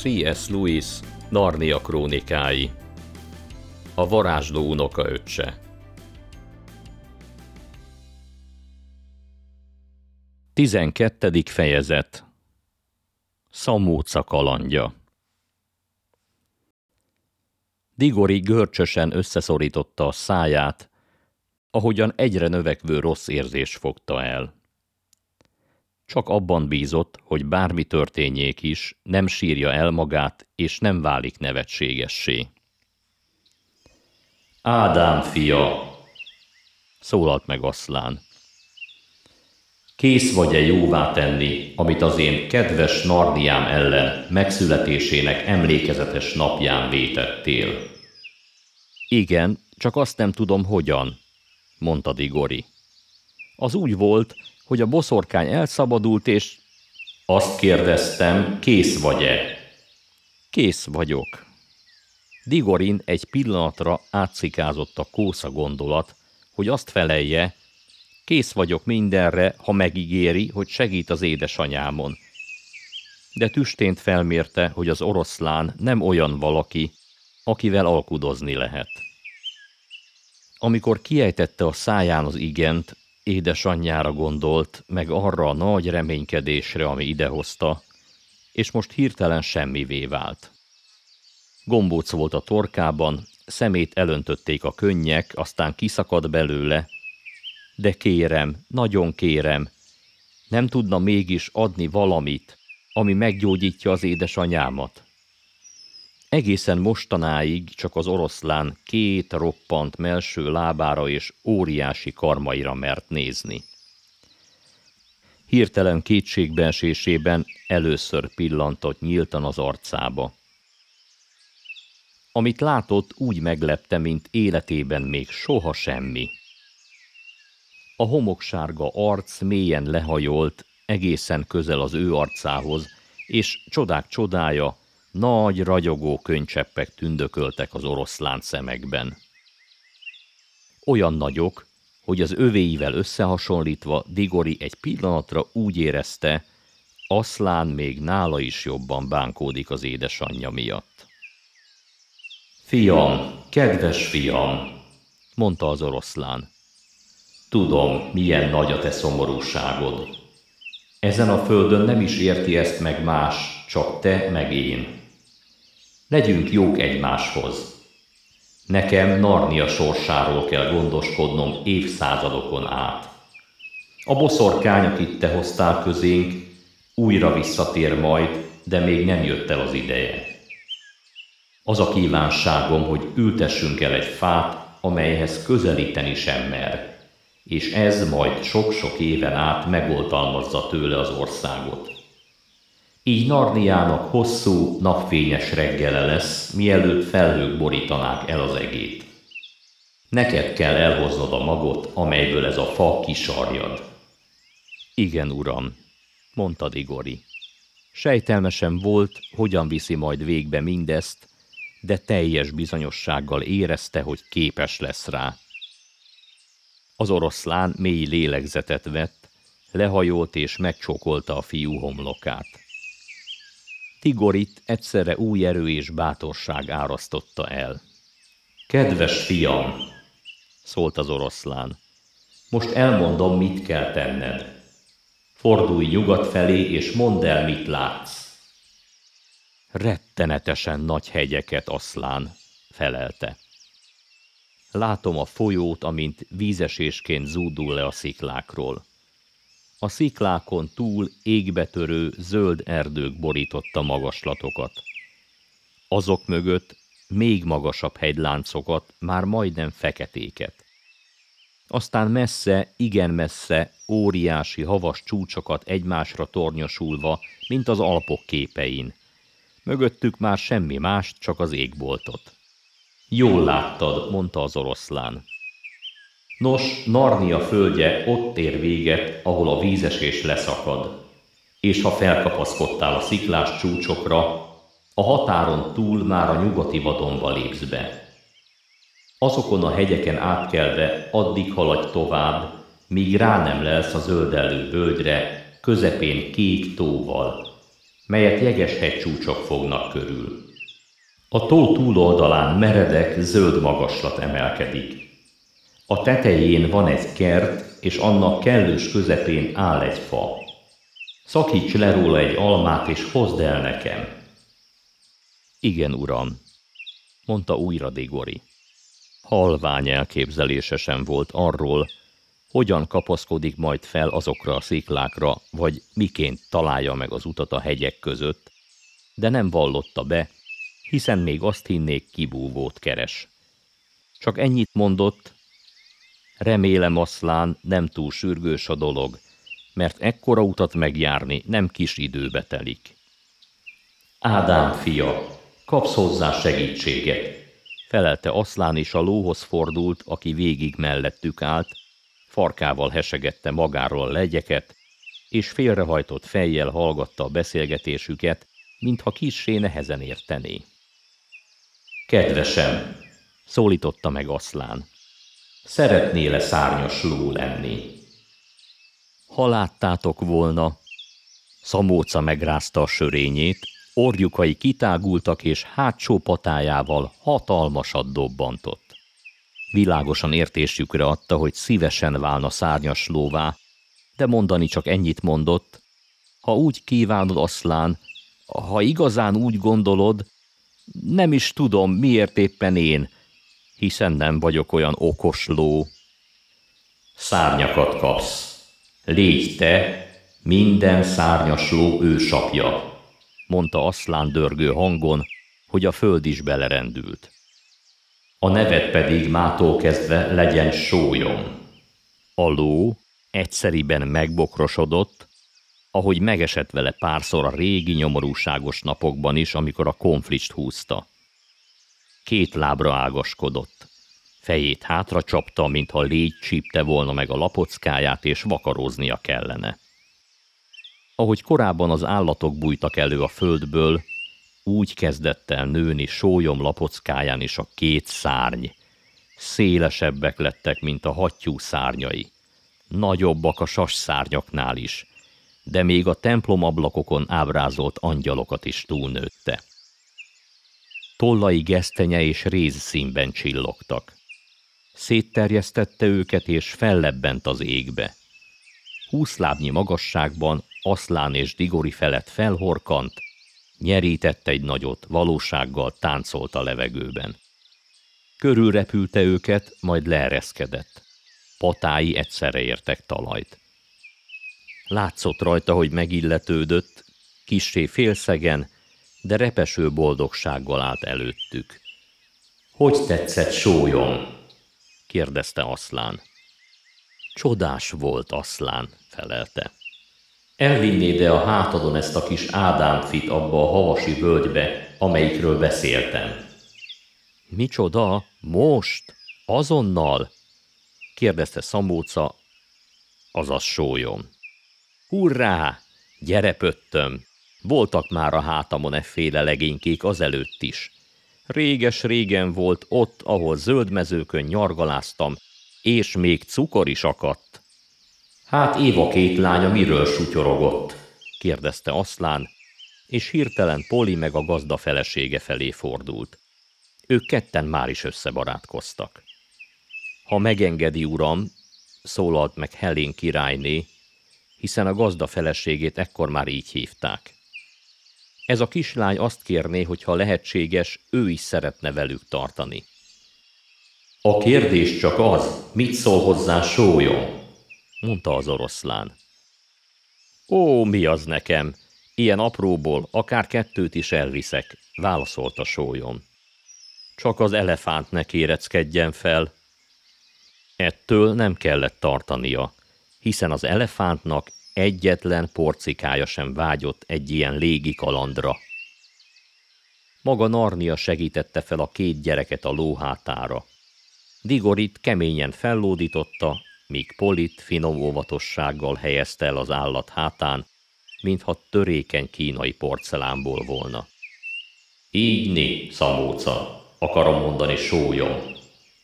C.S. Lewis Narnia krónikái A varázsló unoka öccse Tizenkettedik fejezet Szamóca kalandja Digori görcsösen összeszorította a száját, ahogyan egyre növekvő rossz érzés fogta el. Csak abban bízott, hogy bármi történjék is, nem sírja el magát, és nem válik nevetségessé. Ádám fia, szólalt meg Aszlán. Kész vagy-e jóvá tenni, amit az én kedves Nardiám ellen megszületésének emlékezetes napján vétettél? Igen, csak azt nem tudom hogyan, mondta Digori. Az úgy volt, hogy a boszorkány elszabadult, és azt kérdeztem, kész vagy-e? Kész vagyok. Digorin egy pillanatra átszikázott a kósza gondolat, hogy azt felelje, kész vagyok mindenre, ha megígéri, hogy segít az édesanyámon. De tüstént felmérte, hogy az oroszlán nem olyan valaki, akivel alkudozni lehet. Amikor kiejtette a száján az igent, édesanyjára gondolt, meg arra a nagy reménykedésre, ami idehozta, és most hirtelen semmivé vált. Gombóc volt a torkában, szemét elöntötték a könnyek, aztán kiszakadt belőle, de kérem, nagyon kérem, nem tudna mégis adni valamit, ami meggyógyítja az édesanyámat. Egészen mostanáig csak az oroszlán két roppant melső lábára és óriási karmaira mert nézni. Hirtelen kétségbeesésében először pillantott nyíltan az arcába. Amit látott, úgy meglepte, mint életében még soha semmi. A homoksárga arc mélyen lehajolt, egészen közel az ő arcához, és csodák csodája, nagy, ragyogó könycseppek tündököltek az oroszlán szemekben. Olyan nagyok, hogy az övéivel összehasonlítva Digori egy pillanatra úgy érezte, Aszlán még nála is jobban bánkódik az édesanyja miatt. Fiam, kedves fiam, mondta az oroszlán. Tudom, milyen nagy a te szomorúságod. Ezen a földön nem is érti ezt meg más, csak te meg én. Legyünk jók egymáshoz. Nekem Narnia sorsáról kell gondoskodnom évszázadokon át. A boszorkány, akit te hoztál közénk, újra visszatér majd, de még nem jött el az ideje. Az a kívánságom, hogy ültessünk el egy fát, amelyhez közelíteni sem mer, és ez majd sok-sok éven át megoltalmazza tőle az országot. Így Narniának hosszú, napfényes reggele lesz, mielőtt felhők borítanák el az egét. Neked kell elhoznod a magot, amelyből ez a fa kisarjad. Igen, uram, mondta Digori. Sejtelmesen volt, hogyan viszi majd végbe mindezt, de teljes bizonyossággal érezte, hogy képes lesz rá. Az oroszlán mély lélegzetet vett, lehajolt és megcsókolta a fiú homlokát. Tigorit egyszerre új erő és bátorság árasztotta el. Kedves fiam, szólt az oroszlán, most elmondom, mit kell tenned. Fordulj nyugat felé, és mondd el, mit látsz. Rettenetesen nagy hegyeket, aszlán, felelte. Látom a folyót, amint vízesésként zúdul le a sziklákról. A sziklákon túl égbetörő zöld erdők borította magaslatokat. Azok mögött még magasabb hegyláncokat, már majdnem feketéket. Aztán messze, igen messze, óriási havas csúcsokat egymásra tornyosulva, mint az Alpok képein. Mögöttük már semmi más, csak az égboltot. Jól láttad, mondta az oroszlán. Nos, Narnia földje ott ér véget, ahol a vízesés leszakad. És ha felkapaszkodtál a sziklás csúcsokra, a határon túl már a nyugati vadonba lépsz be. Azokon a hegyeken átkelve addig haladj tovább, míg rá nem lelsz a zöldellő völgyre, közepén kék tóval. melyet jeges hegycsúcsok fognak körül. A tó túloldalán meredek, zöld magaslat emelkedik. A tetején van egy kert, és annak kellős közepén áll egy fa. Szakíts le róla egy almát, és hozd el nekem. Igen, uram, mondta újra Digori. Halvány elképzelése volt arról, hogyan kapaszkodik majd fel azokra a sziklákra, vagy miként találja meg az utat a hegyek között, de nem vallotta be, hiszen még azt hinnék kibúvót keres. Csak ennyit mondott, remélem aszlán nem túl sürgős a dolog, mert ekkora utat megjárni nem kis időbe telik. Ádám fia, kapsz hozzá segítséget, felelte aszlán is a lóhoz fordult, aki végig mellettük állt, farkával hesegette magáról a legyeket, és félrehajtott fejjel hallgatta a beszélgetésüket, mintha kissé nehezen értené. Kedvesem, szólította meg Aszlán, szeretnél-e szárnyas ló lenni? Ha láttátok volna, Szamóca megrázta a sörényét, orjukai kitágultak, és hátsó patájával hatalmasat dobbantott. Világosan értésükre adta, hogy szívesen válna szárnyas lóvá, de mondani csak ennyit mondott, ha úgy kívánod, aszlán, ha igazán úgy gondolod, nem is tudom, miért éppen én, hiszen nem vagyok olyan okos ló. Szárnyakat kapsz. Légy te, minden szárnyas ló ősapja, mondta aszlán dörgő hangon, hogy a föld is belerendült. A nevet pedig mától kezdve legyen sólyom. A ló egyszeriben megbokrosodott, ahogy megesett vele párszor a régi nyomorúságos napokban is, amikor a konflikt húzta. Két lábra ágaskodott. Fejét hátra csapta, mintha légy csípte volna meg a lapockáját, és vakaróznia kellene. Ahogy korábban az állatok bújtak elő a földből, úgy kezdett el nőni sólyom lapockáján is a két szárny. Szélesebbek lettek, mint a hattyú szárnyai. Nagyobbak a sas szárnyaknál is, de még a templomablakokon ábrázolt angyalokat is túlnőtte. Tollai gesztenye és réz színben csillogtak. Szétterjesztette őket és fellebbent az égbe. Húsz lábnyi magasságban Aszlán és Digori felett felhorkant, nyerített egy nagyot, valósággal táncolt a levegőben. Körülrepülte őket, majd leereszkedett. Patái egyszerre értek talajt. Látszott rajta, hogy megilletődött, kissé félszegen, de repeső boldogsággal állt előttük. Hogy tetszett sólyom? kérdezte Aszlán. Csodás volt, Aszlán, felelte. Elvinnéd-e a hátadon ezt a kis Ádámfit abba a havasi völgybe, amelyikről beszéltem? Micsoda? Most? Azonnal? kérdezte Szamóca, azaz sólyom. Hurrá! Gyere, pöttöm! Voltak már a hátamon efféle legénykék azelőtt is. Réges-régen volt ott, ahol zöld mezőkön nyargaláztam, és még cukor is akadt. Hát Éva két lánya miről sutyorogott? kérdezte Aszlán, és hirtelen Poli meg a gazda felesége felé fordult. Ők ketten már is összebarátkoztak. Ha megengedi, uram, szólalt meg Helén királyné, hiszen a gazda feleségét ekkor már így hívták. Ez a kislány azt kérné, hogy ha lehetséges, ő is szeretne velük tartani. A kérdés csak az, mit szól hozzá sólyom, mondta az oroszlán. Ó, mi az nekem? Ilyen apróból akár kettőt is elviszek, válaszolta sólyom. Csak az elefánt ne kéreckedjen fel. Ettől nem kellett tartania, hiszen az elefántnak egyetlen porcikája sem vágyott egy ilyen légi kalandra. Maga Narnia segítette fel a két gyereket a lóhátára. Digorit keményen fellódította, míg Polit finom óvatossággal helyezte el az állat hátán, mintha törékeny kínai porcelánból volna. Így né, szamóca, akarom mondani sólyom.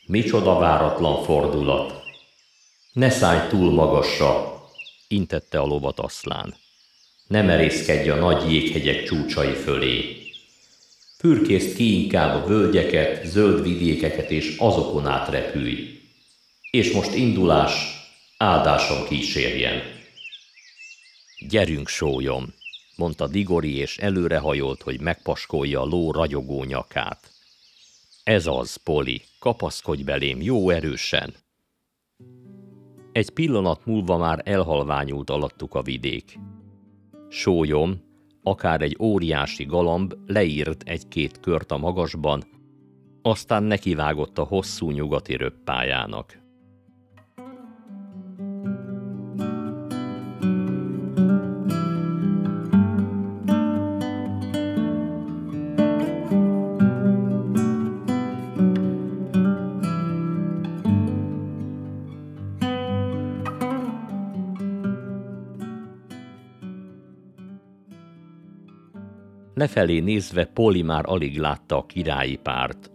Micsoda váratlan fordulat. Ne szállj túl magasra, intette a lovat aszlán. Ne merészkedj a nagy jéghegyek csúcsai fölé. Pürkészt ki inkább a völgyeket, zöld vidékeket, és azokon át repülj. És most indulás, áldásom kísérjen. Gyerünk, sólyom, mondta Digori, és előrehajolt, hogy megpaskolja a ló ragyogó nyakát. Ez az, Poli, kapaszkodj belém jó erősen. Egy pillanat múlva már elhalványult alattuk a vidék. Sólyom, akár egy óriási galamb leírt egy-két kört a magasban, aztán nekivágott a hosszú nyugati röppájának. Lefelé nézve Poli már alig látta a királyi párt.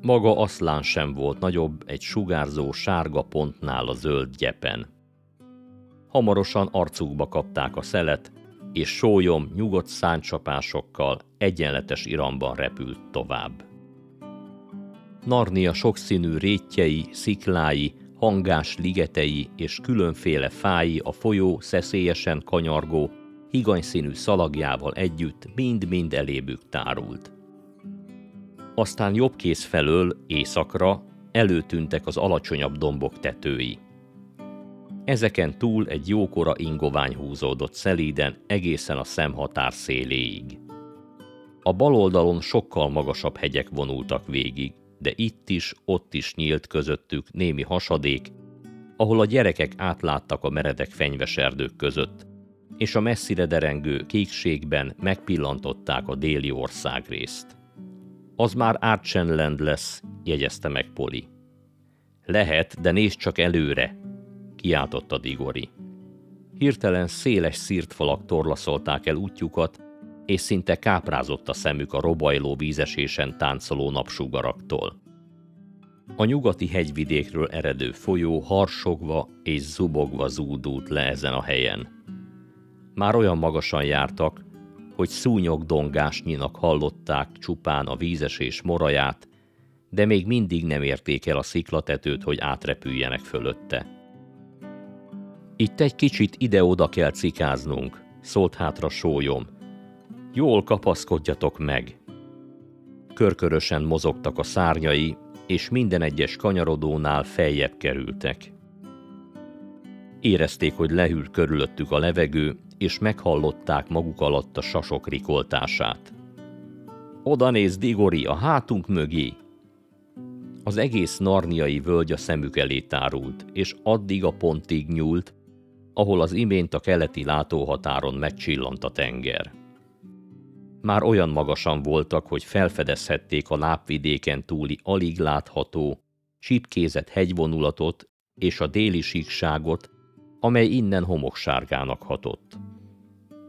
Maga aszlán sem volt nagyobb egy sugárzó sárga pontnál a zöld gyepen. Hamarosan arcukba kapták a szelet, és sólyom nyugodt száncsapásokkal egyenletes iramban repült tovább. Narnia sokszínű rétjei, sziklái, hangás ligetei és különféle fái a folyó szeszélyesen kanyargó, higanyszínű szalagjával együtt mind-mind elébük tárult. Aztán jobb kéz felől, északra előtűntek az alacsonyabb dombok tetői. Ezeken túl egy jókora ingovány húzódott szelíden egészen a szemhatár széléig. A bal oldalon sokkal magasabb hegyek vonultak végig, de itt is, ott is nyílt közöttük némi hasadék, ahol a gyerekek átláttak a meredek fenyves erdők között, és a messzire derengő kékségben megpillantották a déli országrészt. Az már Archenland lesz, jegyezte meg Poli. Lehet, de nézd csak előre, kiáltotta Digori. Hirtelen széles szírt falak torlaszolták el útjukat, és szinte káprázott a szemük a robajló vízesésen táncoló napsugaraktól. A nyugati hegyvidékről eredő folyó harsogva és zubogva zúdult le ezen a helyen. Már olyan magasan jártak, hogy szúnyog dongásnyinak hallották csupán a vízesés moraját, de még mindig nem érték el a sziklatetőt, hogy átrepüljenek fölötte. Itt egy kicsit ide-oda kell cikáznunk, szólt hátra sólyom. Jól kapaszkodjatok meg! Körkörösen mozogtak a szárnyai, és minden egyes kanyarodónál feljebb kerültek. Érezték, hogy lehűl körülöttük a levegő, és meghallották maguk alatt a sasok rikoltását. Oda néz Digori a hátunk mögé! Az egész narniai völgy a szemük elé tárult, és addig a pontig nyúlt, ahol az imént a keleti látóhatáron megcsillant a tenger. Már olyan magasan voltak, hogy felfedezhették a lápvidéken túli alig látható, csipkézett hegyvonulatot és a déli síkságot, amely innen homoksárgának hatott.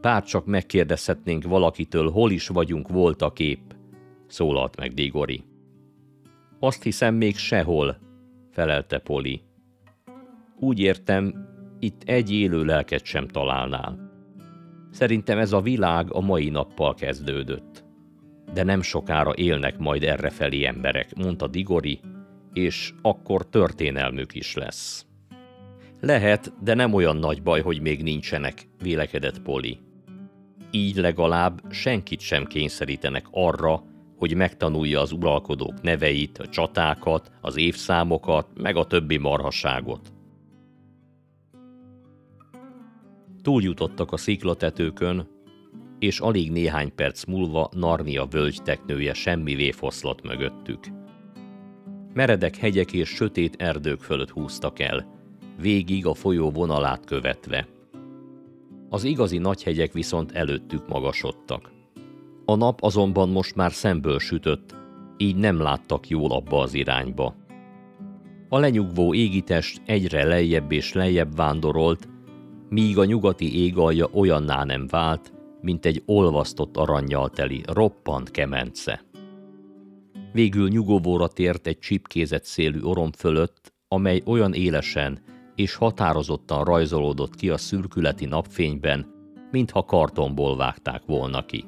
Bár csak megkérdezhetnénk valakitől, hol is vagyunk volt a kép, szólalt meg Digori. Azt hiszem még sehol, felelte Poli. Úgy értem, itt egy élő lelket sem találnál. Szerintem ez a világ a mai nappal kezdődött. De nem sokára élnek majd errefelé emberek, mondta Digori, és akkor történelmük is lesz. Lehet, de nem olyan nagy baj, hogy még nincsenek, vélekedett Poli. Így legalább senkit sem kényszerítenek arra, hogy megtanulja az uralkodók neveit, a csatákat, az évszámokat, meg a többi marhasságot. Túljutottak a sziklatetőkön, és alig néhány perc múlva Narnia völgyteknője semmivé foszlott mögöttük. Meredek hegyek és sötét erdők fölött húztak el, végig a folyó vonalát követve. Az igazi nagyhegyek viszont előttük magasodtak. A nap azonban most már szemből sütött, így nem láttak jól abba az irányba. A lenyugvó égitest egyre lejjebb és lejjebb vándorolt, míg a nyugati égalja olyanná nem vált, mint egy olvasztott aranyjal teli, roppant kemence. Végül nyugovóra tért egy csipkézett szélű orom fölött, amely olyan élesen, és határozottan rajzolódott ki a szürkületi napfényben, mintha kartonból vágták volna ki.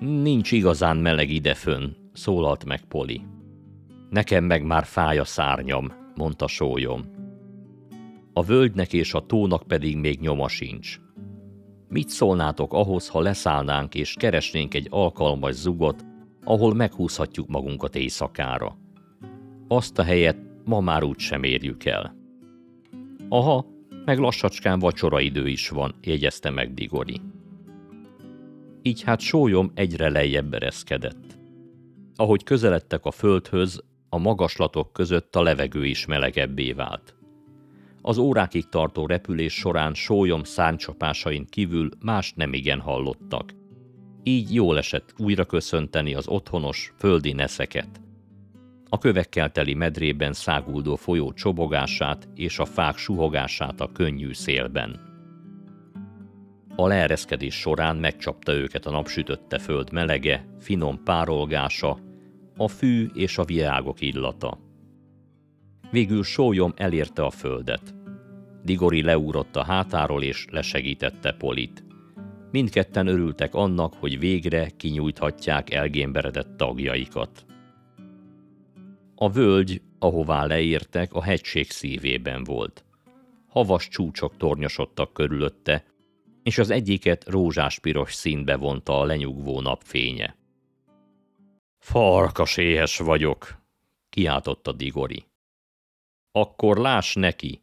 Nincs igazán meleg idefön, szólalt meg Poli. Nekem meg már fáj a szárnyam, mondta sólyom. A völgynek és a tónak pedig még nyoma sincs. Mit szólnátok ahhoz, ha leszállnánk és keresnénk egy alkalmas zugot, ahol meghúzhatjuk magunkat éjszakára? Azt a helyet ma már úgy sem érjük el. Aha, meg lassacskán vacsora idő is van, jegyezte meg Digori. Így hát sólyom egyre lejjebb ereszkedett. Ahogy közeledtek a földhöz, a magaslatok között a levegő is melegebbé vált. Az órákig tartó repülés során sólyom száncsapásain kívül más nem igen hallottak. Így jól esett újra köszönteni az otthonos, földi neszeket. A kövekkel teli medrében száguldó folyó csobogását és a fák suhogását a könnyű szélben. A leereszkedés során megcsapta őket a napsütötte föld melege, finom párolgása, a fű és a virágok illata. Végül sólyom elérte a földet. Digori leúrott a hátáról és lesegítette Polit. Mindketten örültek annak, hogy végre kinyújthatják elgémberedett tagjaikat. A völgy, ahová leértek, a hegység szívében volt. Havas csúcsok tornyosodtak körülötte, és az egyiket rózsás-piros színbe vonta a lenyugvó napfénye. Farkas éhes vagyok, kiáltotta Digori. Akkor láss neki,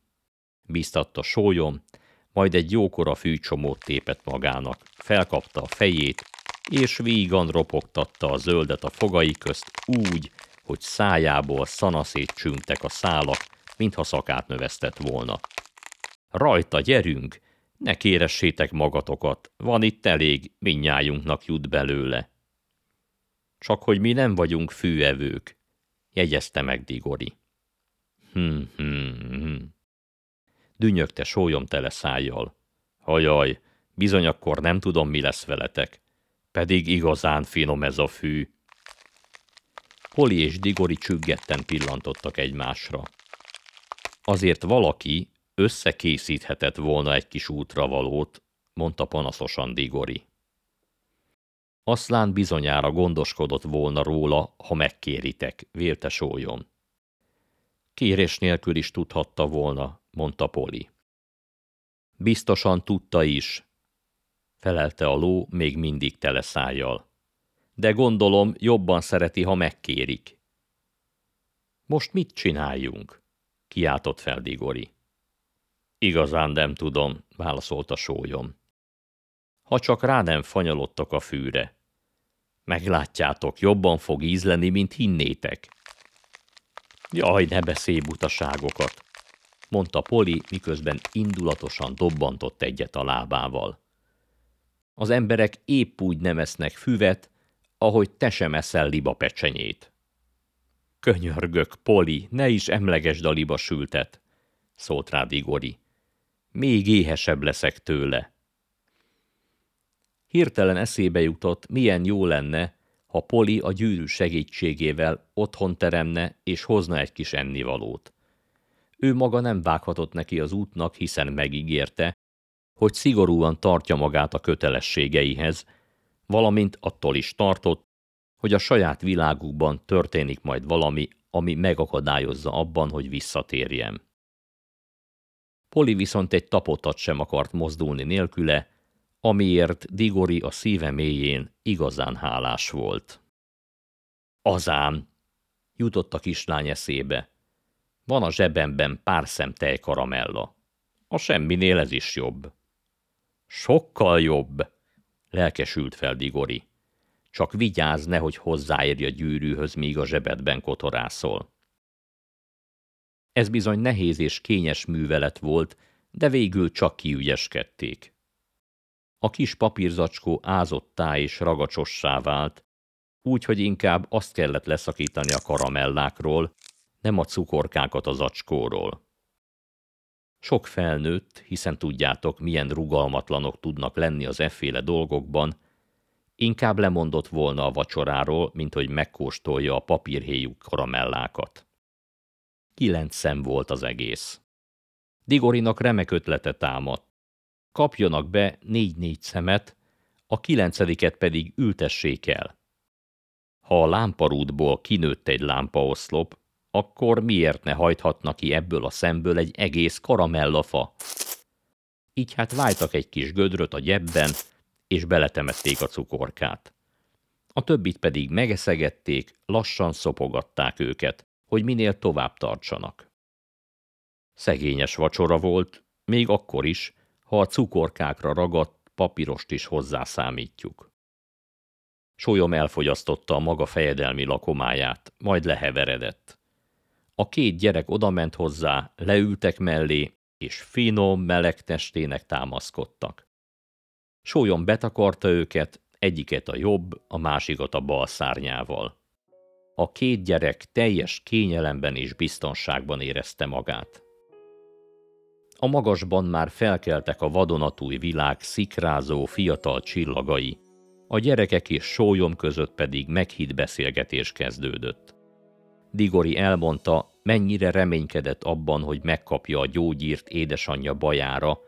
biztatta sólyom, majd egy jókora fűcsomót tépett magának, felkapta a fejét, és vígan ropogtatta a zöldet a fogai közt úgy, hogy szájából szanaszét csüngtek a szálak, mintha szakát növesztett volna. Rajta, gyerünk! Ne kéressétek magatokat, van itt elég, minnyájunknak jut belőle. Csak hogy mi nem vagyunk fűevők, jegyezte meg Digori. Hm, hm, hm. Dünnyögte sólyom tele szájjal. Hajaj, bizony akkor nem tudom, mi lesz veletek. Pedig igazán finom ez a fű. Poli és Digori csüggetten pillantottak egymásra. Azért valaki összekészíthetett volna egy kis útravalót, mondta panaszosan Digori. Aszlán bizonyára gondoskodott volna róla, ha megkéritek, vélte sólyom. Kérés nélkül is tudhatta volna, mondta Poli. Biztosan tudta is, felelte a ló még mindig tele szájjal. De gondolom, jobban szereti, ha megkérik. Most mit csináljunk? kiáltott fel Digori. Igazán nem tudom, válaszolta sólyom. Ha csak rá nem fanyalodtak a fűre. Meglátjátok, jobban fog ízleni, mint hinnétek. Jaj, ne beszélj butaságokat, mondta Poli, miközben indulatosan dobbantott egyet a lábával. Az emberek épp úgy nem esznek füvet, ahogy te sem eszel liba pecsenyét. Könyörgök, Poli, ne is emlegesd a liba sültet, szólt rá Digori. Még éhesebb leszek tőle. Hirtelen eszébe jutott, milyen jó lenne, ha Poli a gyűrű segítségével otthon teremne és hozna egy kis ennivalót. Ő maga nem vághatott neki az útnak, hiszen megígérte, hogy szigorúan tartja magát a kötelességeihez, valamint attól is tartott, hogy a saját világukban történik majd valami, ami megakadályozza abban, hogy visszatérjen. Poli viszont egy tapotat sem akart mozdulni nélküle, amiért Digori a szíve mélyén igazán hálás volt. Azán, jutott a kislány eszébe, van a zsebemben pár szem tejkaramella. A semminél ez is jobb. Sokkal jobb, lelkesült fel Digori. Csak vigyázz, nehogy hozzáérj a gyűrűhöz, míg a zsebedben kotorászol. Ez bizony nehéz és kényes művelet volt, de végül csak kiügyeskedték. A kis papírzacskó ázottá és ragacsossá vált, úgy, inkább azt kellett leszakítani a karamellákról, nem a cukorkákat az zacskóról. Sok felnőtt, hiszen tudjátok, milyen rugalmatlanok tudnak lenni az efféle dolgokban, inkább lemondott volna a vacsoráról, mint hogy megkóstolja a papírhéjú karamellákat. Kilenc szem volt az egész. Digorinak remek ötlete támadt. kapjanak be négy-négy szemet, a kilencediket pedig ültessék el. Ha a lámparútból kinőtt egy lámpaoszlop, akkor miért ne hajthatna ki ebből a szemből egy egész karamellafa? Így hát váltak egy kis gödröt a gyebben, és beletemették a cukorkát. A többit pedig megeszegették, lassan szopogatták őket, hogy minél tovább tartsanak. Szegényes vacsora volt, még akkor is, ha a cukorkákra ragadt papírost is hozzászámítjuk. Sólyom elfogyasztotta a maga fejedelmi lakomáját, majd leheveredett. A két gyerek odament hozzá, leültek mellé, és finom, meleg testének támaszkodtak. Sólyom betakarta őket, egyiket a jobb, a másikat a bal szárnyával. A két gyerek teljes kényelemben és biztonságban érezte magát. A magasban már felkeltek a vadonatúj világ szikrázó fiatal csillagai, a gyerekek és sólyom között pedig meghitt beszélgetés kezdődött. Digori elmondta, mennyire reménykedett abban, hogy megkapja a gyógyírt édesanyja bajára,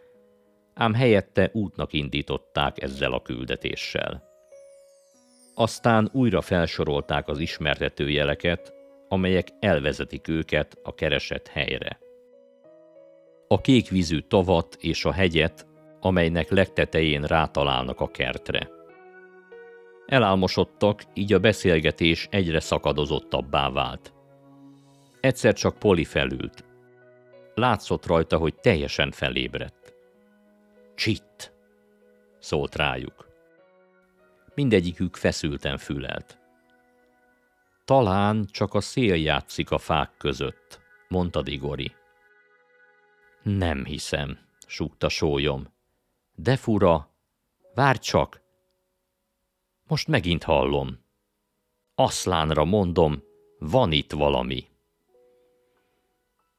ám helyette útnak indították ezzel a küldetéssel. Aztán újra felsorolták az ismertető jeleket, amelyek elvezetik őket a keresett helyre. A kékvízű tavat és a hegyet, amelynek legtetején rátalálnak a kertre. Elálmosodtak, így a beszélgetés egyre szakadozottabbá vált. Egyszer csak Poli felült. Látszott rajta, hogy teljesen felébredt. Csitt! szólt rájuk. Mindegyikük feszülten fülelt. Talán csak a szél játszik a fák között, mondta Digori. Nem hiszem, súgta sólyom. De fura, várj csak! Most megint hallom. Aszlánra mondom, van itt valami.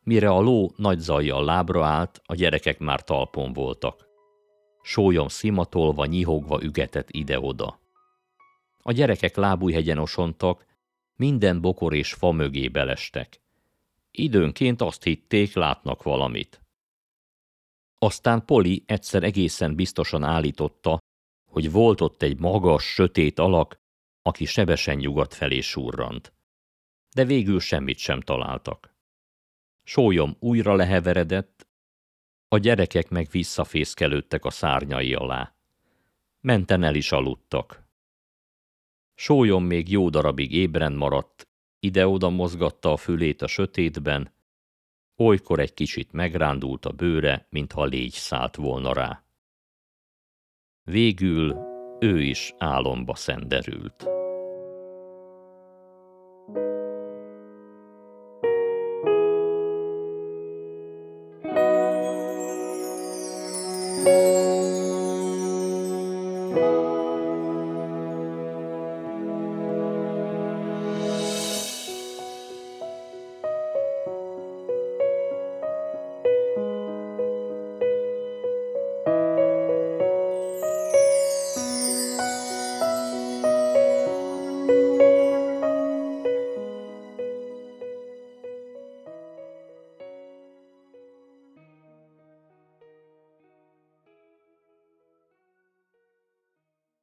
Mire a ló nagy zajjal lábra állt, a gyerekek már talpon voltak. Sólyom szimatolva, nyihogva ügetett ide-oda. A gyerekek lábújhegyen osontak, minden bokor és fa mögé belestek. Időnként azt hitték, látnak valamit. Aztán Poli egyszer egészen biztosan állította, hogy volt ott egy magas, sötét alak, aki sebesen nyugat felé surrant. De végül semmit sem találtak. Sólyom újra leheveredett, a gyerekek meg visszafészkelődtek a szárnyai alá. Menten el is aludtak. Sólyom még jó darabig ébren maradt, ide-oda mozgatta a fülét a sötétben, olykor egy kicsit megrándult a bőre, mintha légy szállt volna rá. Végül ő is álomba szenderült.